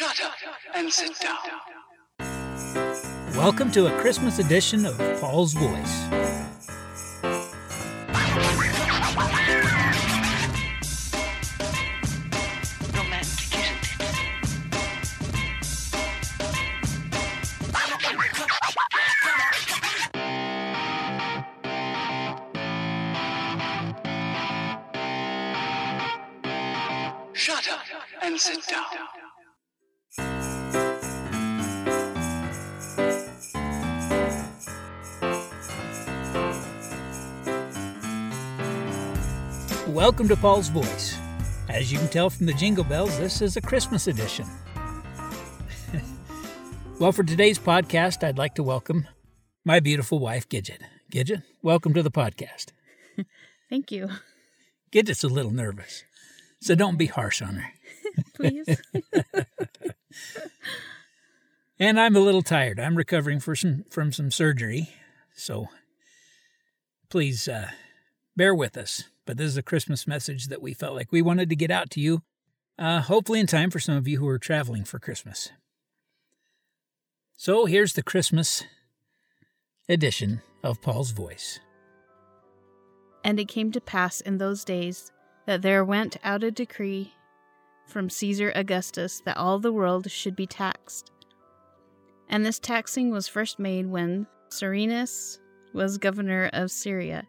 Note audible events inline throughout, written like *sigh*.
Shut up and sit down. Welcome to a Christmas edition of Paul's Voice. Welcome to Paul's Voice. As you can tell from the jingle bells, this is a Christmas edition. *laughs* well, for today's podcast, I'd like to welcome my beautiful wife, Gidget. Gidget, welcome to the podcast. *laughs* Thank you. Gidget's a little nervous, so don't be harsh on her. *laughs* Please. And I'm a little tired. I'm recovering some, from some surgery, so please uh, bear with us. But this is a Christmas message that we felt like we wanted to get out to you, uh, hopefully in time for some of you who are traveling for Christmas. So here's the Christmas edition of Paul's Voice. and it came to pass in those days that there went out a decree from Caesar Augustus that all the world should be taxed. And this taxing was first made when Cyrenius was governor of Syria.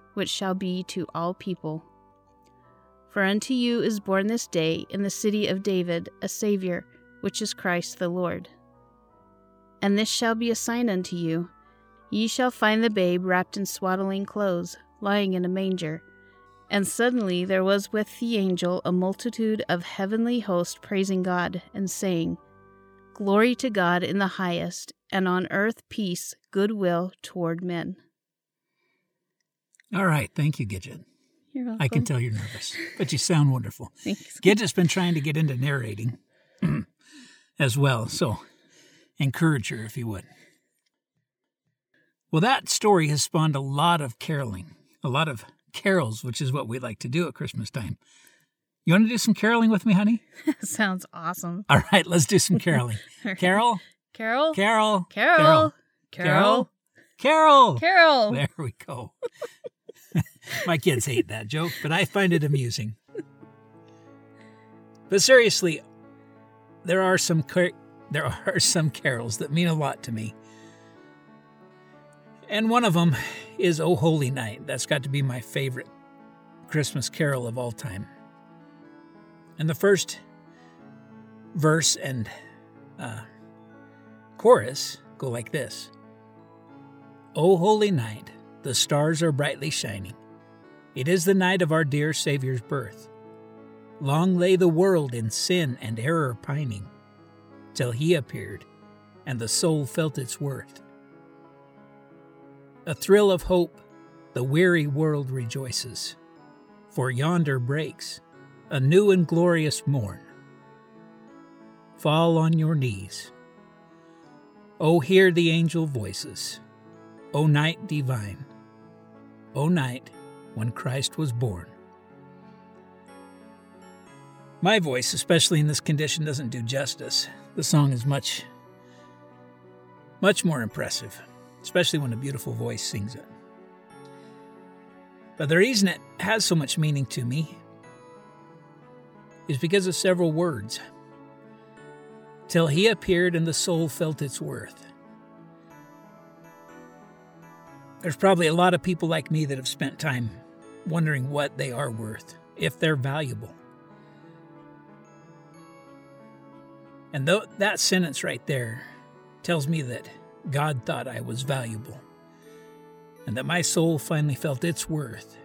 which shall be to all people. For unto you is born this day in the city of David a Saviour, which is Christ the Lord. And this shall be a sign unto you Ye shall find the babe wrapped in swaddling clothes, lying in a manger. And suddenly there was with the angel a multitude of heavenly hosts praising God, and saying, Glory to God in the highest, and on earth peace, goodwill toward men. All right, thank you, Gidget. You're welcome. I can tell you're nervous, but you sound wonderful. Thanks. Gidget's been trying to get into narrating *clears throat* as well, so encourage her if you would. Well, that story has spawned a lot of caroling, a lot of carols, which is what we like to do at Christmas time. You want to do some caroling with me, honey? *laughs* Sounds awesome. All right, let's do some caroling. *laughs* Carol, Carol? Carol, Carol? Carol, Carol. Carol? There we go. *laughs* *laughs* My kids hate that joke, but I find it amusing. But seriously, there are some car- there are *laughs* some carols that mean a lot to me. And one of them is "O Holy Night." That's got to be my favorite Christmas carol of all time. And the first verse and uh, chorus go like this. O holy night, the stars are brightly shining. It is the night of our dear Saviour's birth. Long lay the world in sin and error pining, till he appeared, and the soul felt its worth. A thrill of hope, the weary world rejoices, for yonder breaks a new and glorious morn. Fall on your knees. O hear the angel voices. O night divine, O night when Christ was born. My voice, especially in this condition, doesn't do justice. The song is much, much more impressive, especially when a beautiful voice sings it. But the reason it has so much meaning to me is because of several words. till he appeared and the soul felt its worth. There's probably a lot of people like me that have spent time wondering what they are worth, if they're valuable. And though that sentence right there tells me that God thought I was valuable and that my soul finally felt its worth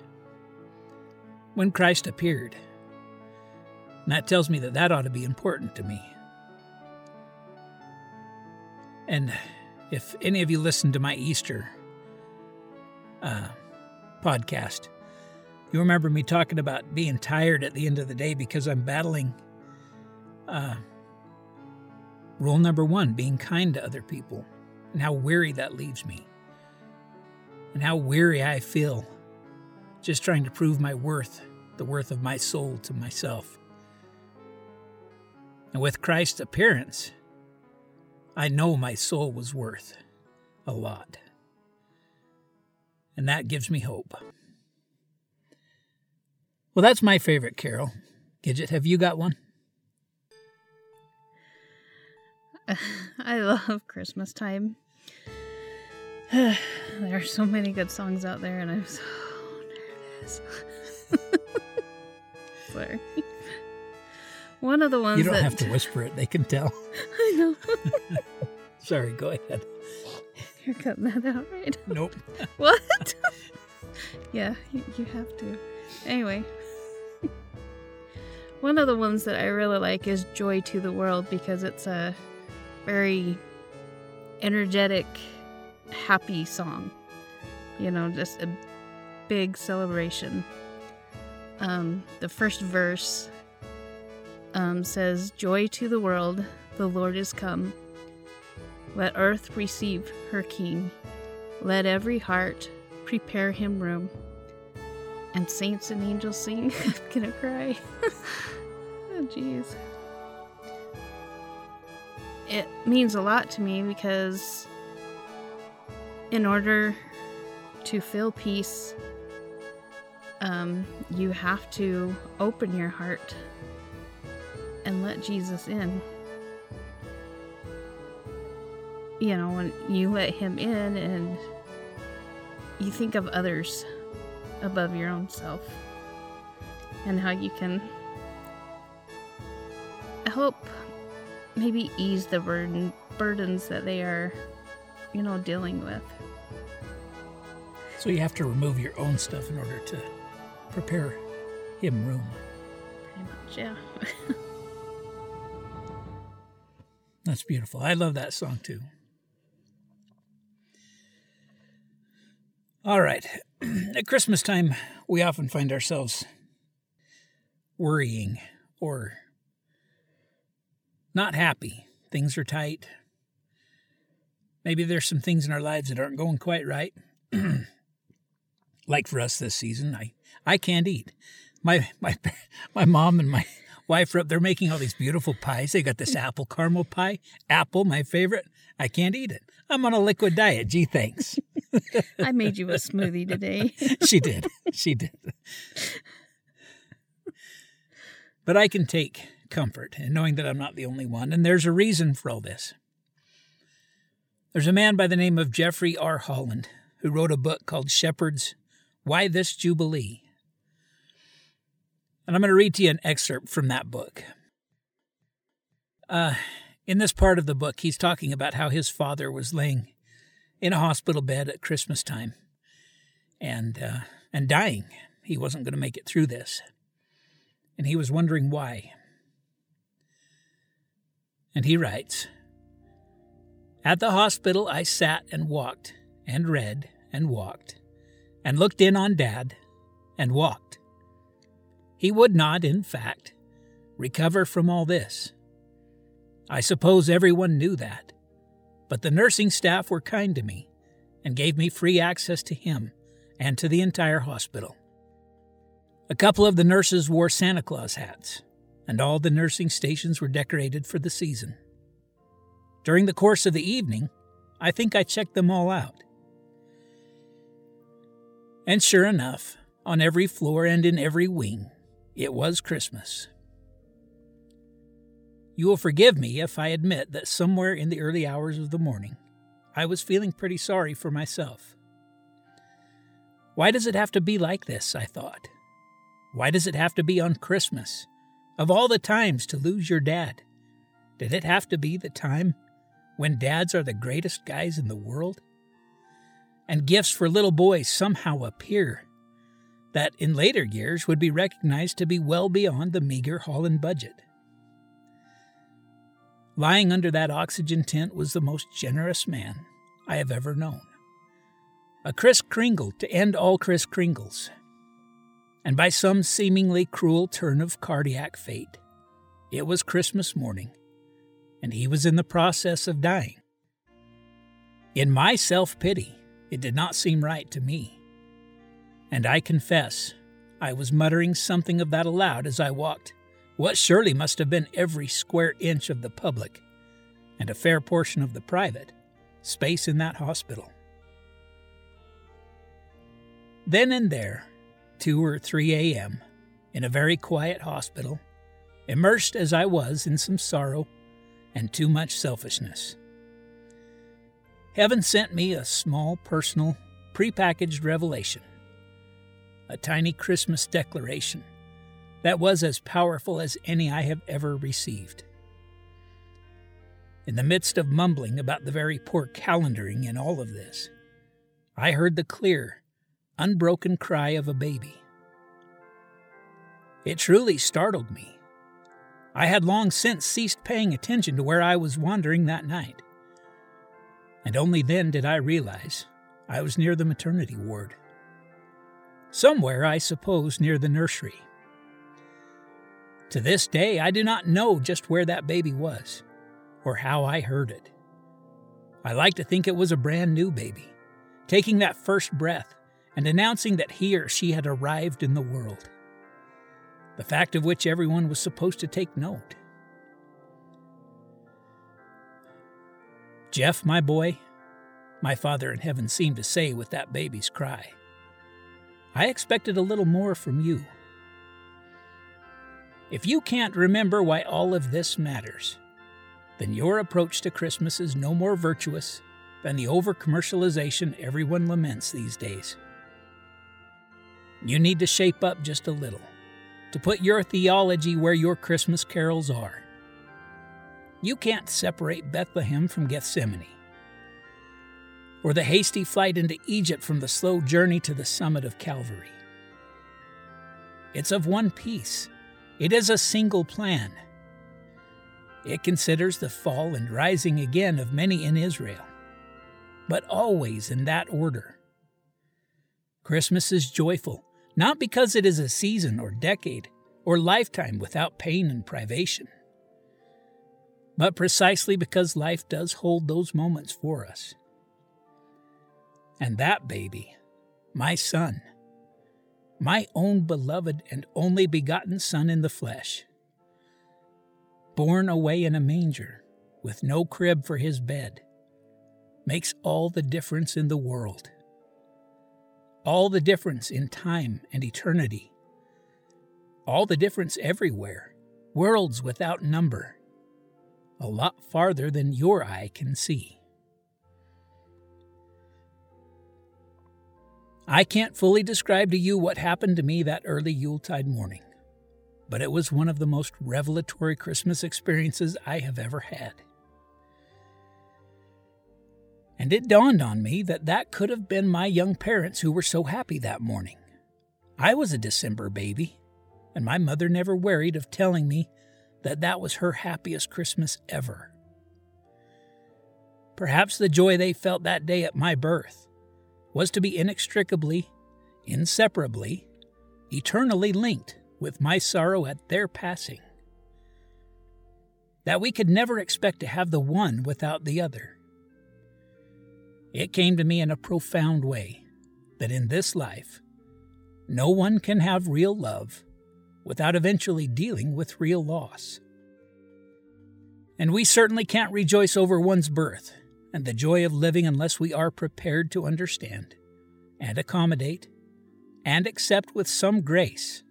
when Christ appeared. And that tells me that that ought to be important to me. And if any of you listened to my Easter uh, podcast, you remember me talking about being tired at the end of the day because I'm battling uh, rule number one being kind to other people, and how weary that leaves me, and how weary I feel just trying to prove my worth, the worth of my soul to myself. And with Christ's appearance, I know my soul was worth a lot. And that gives me hope. Well, that's my favorite carol. Gidget, have you got one? *laughs* I love Christmas time. *sighs* there are so many good songs out there, and I'm so nervous. *laughs* Sorry. One of the ones You don't that have to whisper it, they can tell. *laughs* I know Sorry, go ahead. *laughs* you're cutting that out, right? Nope. *laughs* What? *laughs* yeah, you, you have to. Anyway, one of the ones that I really like is Joy to the World because it's a very energetic, happy song. You know, just a big celebration. Um, the first verse um, says, Joy to the world, the Lord is come. Let earth receive her King. Let every heart prepare him room. And saints and angels sing. *laughs* I'm gonna cry. *laughs* oh, jeez. It means a lot to me because, in order to feel peace, um, you have to open your heart and let Jesus in. You know, when you let him in and you think of others above your own self and how you can help maybe ease the burden burdens that they are you know dealing with So you have to remove your own stuff in order to prepare him room. pretty much yeah *laughs* That's beautiful. I love that song too. All right. *clears throat* At Christmas time, we often find ourselves worrying or not happy. Things are tight. Maybe there's some things in our lives that aren't going quite right. *clears throat* like for us this season, I, I can't eat. My *laughs* my my mom and my wife are up there making all these beautiful pies. They got this apple caramel pie. Apple, my favorite. I can't eat it. I'm on a liquid diet. Gee, thanks. i made you a smoothie today *laughs* she did. She did. But I can take comfort in knowing that I'm not the only one, and there's a reason for all this. There's a man by the name of Jeffrey R. Holland who wrote a book called Shepherds Why This Jubilee? And I'm going to read to you an excerpt from that book. Uh, in this part of the book, he's talking about how his father was laying in a hospital bed at Christmas time and uh, and dying. He wasn't going to make it through this, and he was wondering why. And he writes, "At the hospital, I sat and walked and read and walked, and looked in on Dad, and walked. He would not, in fact, recover from all this. I suppose everyone knew that." But the nursing staff were kind to me and gave me free access to him and to the entire hospital. A couple of the nurses wore Santa Claus hats, and all the nursing stations were decorated for the season. During the course of the evening, I think I checked them all out. And sure enough, on every floor and in every wing, it was Christmas. You will forgive me if I admit that somewhere in the early hours of the morning, I was feeling pretty sorry for myself. Why does it have to be like this? I thought. Why does it have to be on Christmas? Of all the times to lose your dad, did it have to be the time when dads are the greatest guys in the world? And gifts for little boys somehow appear that in later years would be recognized to be well beyond the meager Holland budget. Lying under that oxygen tent was the most generous man I have ever known. A Kris Kringle to end all Kris Kringles. And by some seemingly cruel turn of cardiac fate, it was Christmas morning, and he was in the process of dying. In my self pity, it did not seem right to me. And I confess, I was muttering something of that aloud as I walked what surely must have been every square inch of the public, and a fair portion of the private, space in that hospital. Then and there, 2 or 3 a.m., in a very quiet hospital, immersed as I was in some sorrow and too much selfishness. Heaven sent me a small, personal, prepackaged revelation a tiny Christmas declaration that was as powerful as any I have ever received. In the midst of mumbling about the very poor calendaring in all of this, I heard the clear, unbroken cry of a baby. It truly startled me. I had long since ceased paying attention to where I was wandering that night. And only then did I realize I was near the maternity ward. Somewhere, I suppose, near the nursery. To this day, I do not know just where that baby was or how I heard it. I like to think it was a brand new baby, taking that first breath and announcing that he or she had arrived in the world. The fact of which everyone was supposed to take note. Jeff, my boy, my father in heaven seemed to say with that baby's cry. I expected a little more from you. If you can't remember why all of this matters, then your approach to Christmas is no more virtuous than the over commercialization everyone laments these days. You need to shape up just a little to put your theology where your Christmas carols are. You can't separate Bethlehem from Gethsemane or the hasty flight into Egypt from the slow journey to the summit of Calvary. It's of one piece, it is a single plan. It considers the fall and rising again of many in Israel, but always in that order. Christmas is joyful, not because it is a season or decade or lifetime without pain and privation, but precisely because life does hold those moments for us. And that baby, my son, my own beloved and only begotten Son in the flesh, born away in a manger with no crib for his bed, makes all the difference in the world. All the difference in time and eternity. All the difference everywhere, worlds without number. A lot farther than your eye can see. I can't fully describe to you what happened to me that early Yuletide morning, but it was one of the most revelatory Christmas experiences I have ever had. And it dawned on me that that could have been my young parents who were so happy that morning. I was a December baby, and my mother never wearied of telling me that that was her happiest Christmas ever. Perhaps the joy they felt that day at my birth was to be inextricably, inseparably, eternally linked with my sorrow at their passing. That we could never expect to have the one without the other. It came to me in a profound way that in this life, no one can have real love without eventually dealing with real loss. And we certainly can't rejoice over one's birth and the joy of living unless we are prepared to understand and accommodate and accept with some grace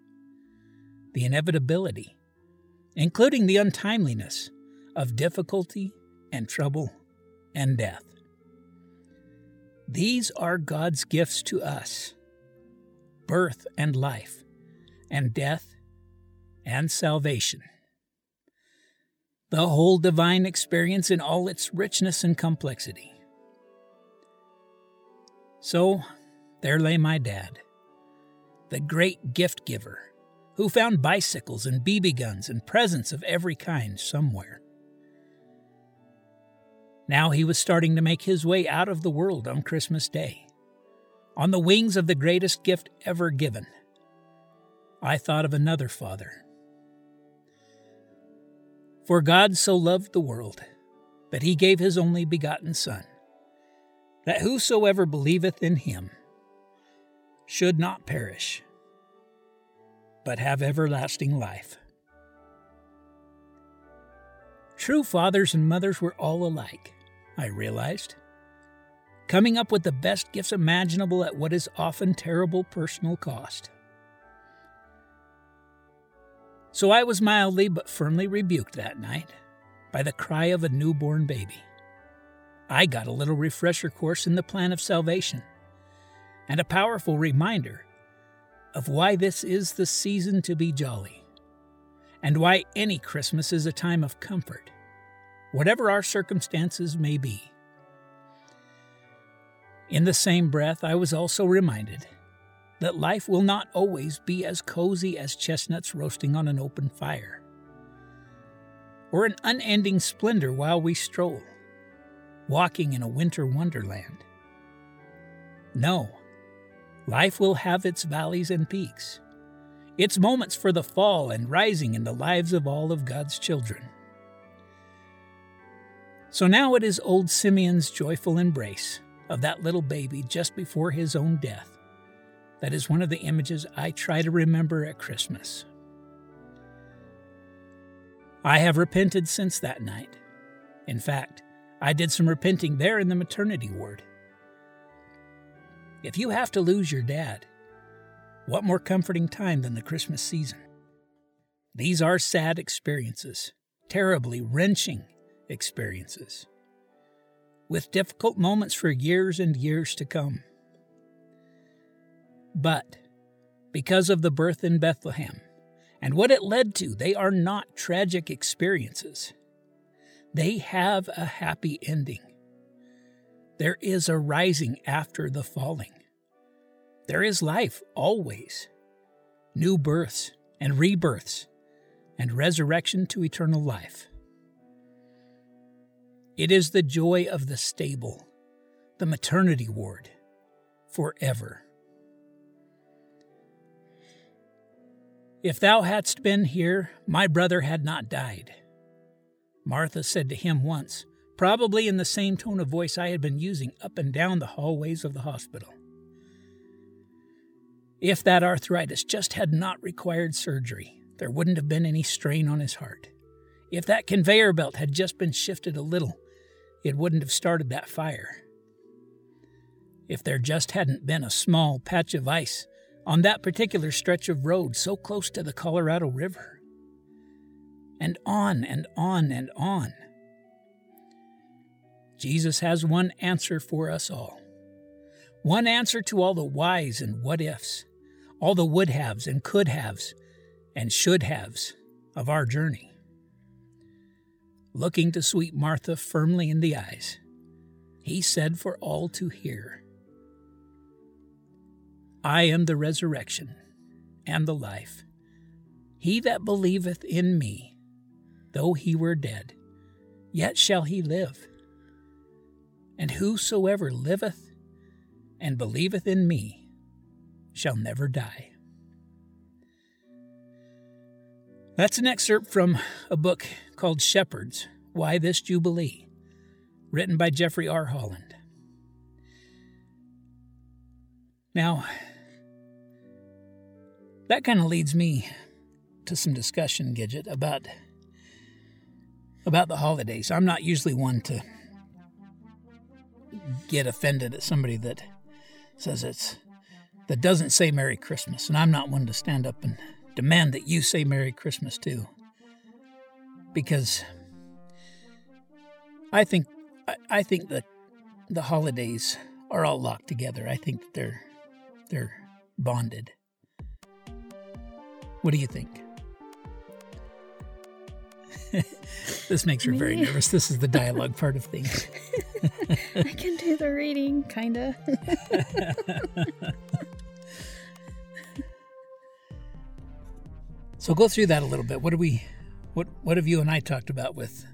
the inevitability, including the untimeliness of difficulty and trouble and death. These are God's gifts to us birth and life, and death and salvation. The whole divine experience in all its richness and complexity. So, there lay my dad, the great gift giver, who found bicycles and BB guns and presents of every kind somewhere. Now he was starting to make his way out of the world on Christmas Day, on the wings of the greatest gift ever given. I thought of another father. For God so loved the world that he gave his only begotten Son, that whosoever believeth in him should not perish, but have everlasting life. True fathers and mothers were all alike. I realized. Coming up with the best gifts imaginable at what is often terrible personal cost. So I was mildly but firmly rebuked that night by the cry of a newborn baby. I got a little refresher course in the plan of salvation and a powerful reminder of why this is the season to be jolly and why any Christmas is a time of comfort whatever our circumstances may be. In the same breath, I was also reminded that life will not always be as cozy as chestnuts roasting on an open fire, or an unending splendor while we stroll, walking in a winter wonderland. No, life will have its valleys and peaks, its moments for the fall and rising in the lives of all of God's children. So now it is old Simeon's joyful embrace of that little baby just before his own death. That is one of the images I try to remember at Christmas. I have repented since that night. In fact, I did some repenting there in the maternity ward. If you have to lose your dad, what more comforting time than the Christmas season? These are sad experiences, terribly wrenching experiences, with difficult moments for years and years to come. But because of the birth in Bethlehem and what it led to, they are not tragic experiences. They have a happy ending. There is a rising after the falling. There is life always, new births and rebirths, and resurrection to eternal life. It is the joy of the stable, the maternity ward, forever. If thou hadst been here, my brother had not died. Martha said to him once, probably in the same tone of voice I had been using up and down the hallways of the hospital. If that arthritis just had not required surgery, there wouldn't have been any strain on his heart. If that conveyor belt had just been shifted a little, it wouldn't have started that fire. If there just hadn't been a small patch of ice on that particular stretch of road so close to the Colorado River. And on and on and on. Jesus has one answer for us all. One answer to all the whys and what ifs, all the would haves and could haves and should haves of our journey looking to sweet Martha firmly in the eyes, he said for all to hear I am the resurrection and the life. He that believeth in me, though he were dead, yet shall he live. And whosoever liveth and believeth in me shall never die. That's an excerpt from a book called Shepherds Why This Jubilee, written by Jeffrey R. Holland. Now, that kind of leads me to some discussion, Gidget, about about the holidays. I'm not usually one to get offended at somebody that says it's that doesn't say Merry Christmas, and I'm not one to stand up and demand that you say Merry Christmas too. Because I think I, I think that the holidays are all locked together. I think they're they're bonded. What do you think? *laughs* this makes her very nervous. This is the dialogue part of things. *laughs* I can do the reading, kinda. *laughs* So go through that a little bit. What do we what what have you and I talked about with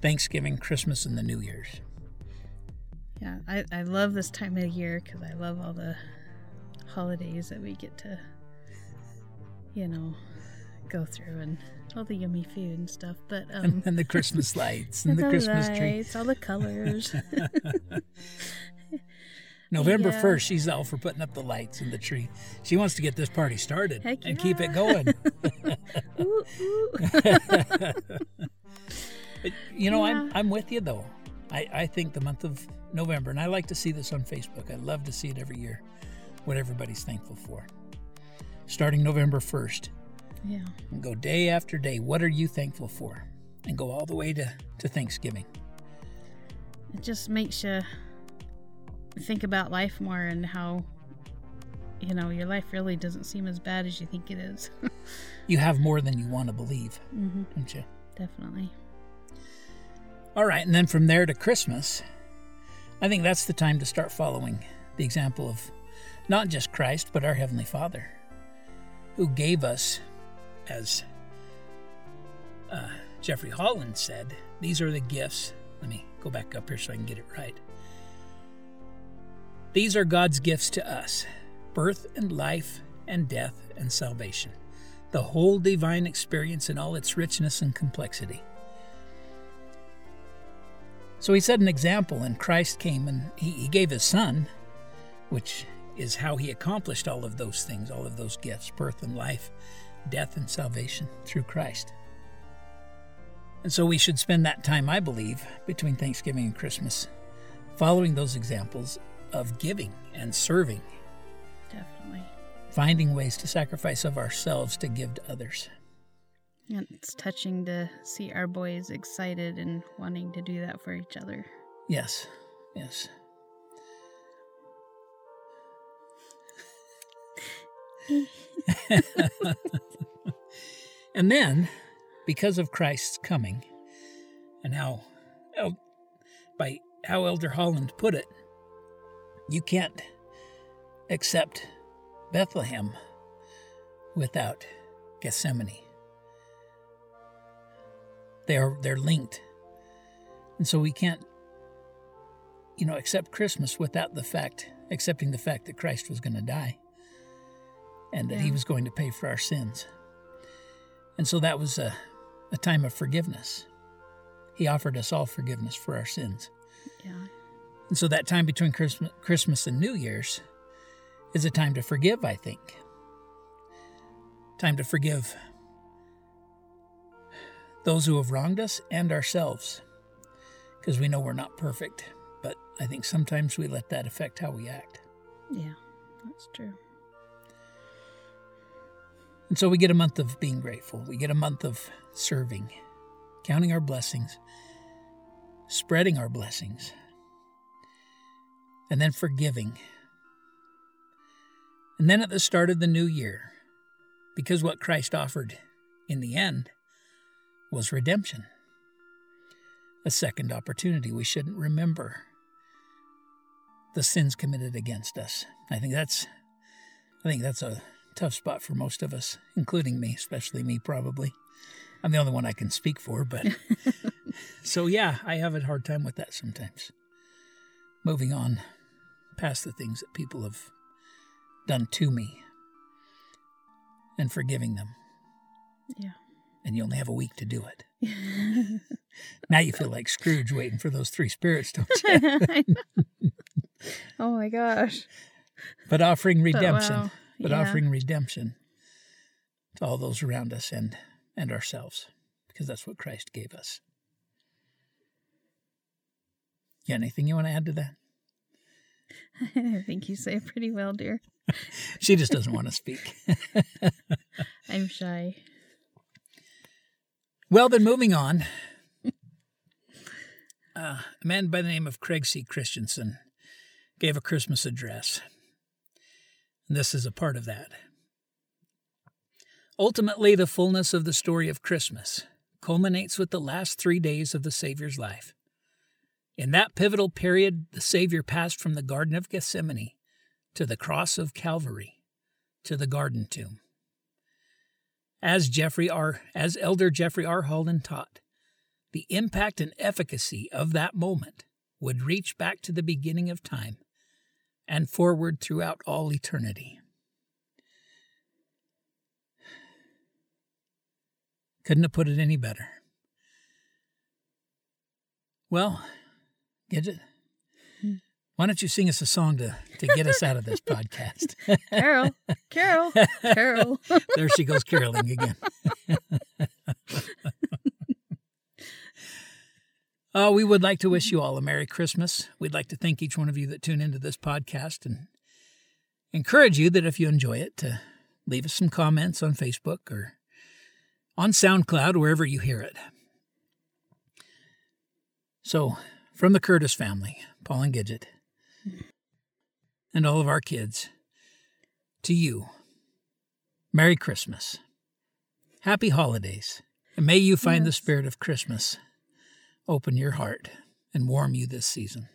Thanksgiving, Christmas, and the New Year's? yeah, I, I love this time of year because I love all the holidays that we get to, you know, go through and all the yummy food and stuff. But um, *laughs* And, and the Christmas lights and the the Christmas tree. all the colors. *laughs* November Yeah. 1st, she's all for putting up the lights and the tree. She wants to get this party started and keep it going. *laughs* ooh, ooh. But, you know, I'm I'm with you though. I, I think the month of November, and I like to see this on Facebook. I love to see it every year, what everybody's thankful for. Starting November 1st, yeah, and go day after day. What are you thankful for? And go all the way to, to Thanksgiving. it just makes you think about life more and how, you know, your life really doesn't seem as bad as you think it is. *laughs* You have more than you want to believe, mm-hmm, don't you? definitely. All right, and then from there to Christmas, I think that's the time to start following the example of not just Christ, but our Heavenly Father, who gave us, as uh, Jeffrey Holland said, these are the gifts. Let me go back up here so I can get it right. These are God's gifts to us birth and life and death and salvation, the whole divine experience in all its richness and complexity. So he set an example, and Christ came and he, he gave his son, which is how he accomplished all of those things, all of those gifts birth and life, death and salvation through Christ. And so we should spend that time, I believe, between Thanksgiving and Christmas, following those examples of giving and serving, Definitely. finding ways to sacrifice of ourselves to give to others. And it's touching to see our boys excited and wanting to do that for each other. Yes, yes. *laughs* and then, because of Christ's coming, and how, how, by how Elder Holland put it, you can't accept Bethlehem without Gethsemane. They are they're linked. And so we can't you know, accept Christmas without the fact, accepting the fact that Christ was going to die and that he was going to pay for our sins. And so that was a, a time of forgiveness. He offered us all forgiveness for our sins. Yeah. And so that time between Christmas, Christmas and New Year's is a time to forgive, I think. Time to forgive those who have wronged us and ourselves because we know we're not perfect. But I think sometimes we let that affect how we act. Yeah. That's true. And so we get a month of being grateful. We get a month of serving, counting our blessings, spreading our blessings, and then forgiving. And then at the start of the new year, because what Christ offered in the end was redemption, a second opportunity. We shouldn't remember the sins committed against us. I think that's I think that's a tough spot for most of us, including me, especially me probably. I'm the only one I can speak for, but *laughs* so yeah, I have a hard time with that sometimes. Moving on past the things that people have done to me and forgiving them. Yeah. And you only have a week to do it. *laughs* Now you feel like Scrooge waiting for those three spirits, don't *laughs* you? oh my gosh. But offering oh, But redemption. wow, but yeah. offering redemption to all those around us and and ourselves because that's what Christ gave us. You got anything you want to add to that? *laughs* I think you say it pretty well, dear. *laughs* She just doesn't want to speak. *laughs* I'm shy. well, then moving on. uh, a man by the name of Craig C. Christensen gave a Christmas address. This is a part of that. Ultimately, the fullness of the story of Christmas culminates with the last three days of the Savior's life. In that pivotal period, the Savior passed from the Garden of Gethsemane to the cross of Calvary to the garden tomb. As Jeffrey R. as Elder Jeffrey R. Holland taught, the impact and efficacy of that moment would reach back to the beginning of time and forward throughout all eternity. Couldn't have put it any better. Well, Gidget, why don't you sing us a song to, to get us out of this podcast? *laughs* Carol, Carol, Carol. *laughs* there she goes caroling again. *laughs* Uh, we would like to wish you all a Merry Christmas. We'd like to thank each one of you that tune into this podcast and encourage you that if you enjoy it, to leave us some comments on Facebook or on SoundCloud, wherever you hear it. So, from the Curtis family, Paul and Gidget, and all of our kids, to you, Merry Christmas. Happy holidays. And may you find yes. the spirit of Christmas open your heart and warm you this season.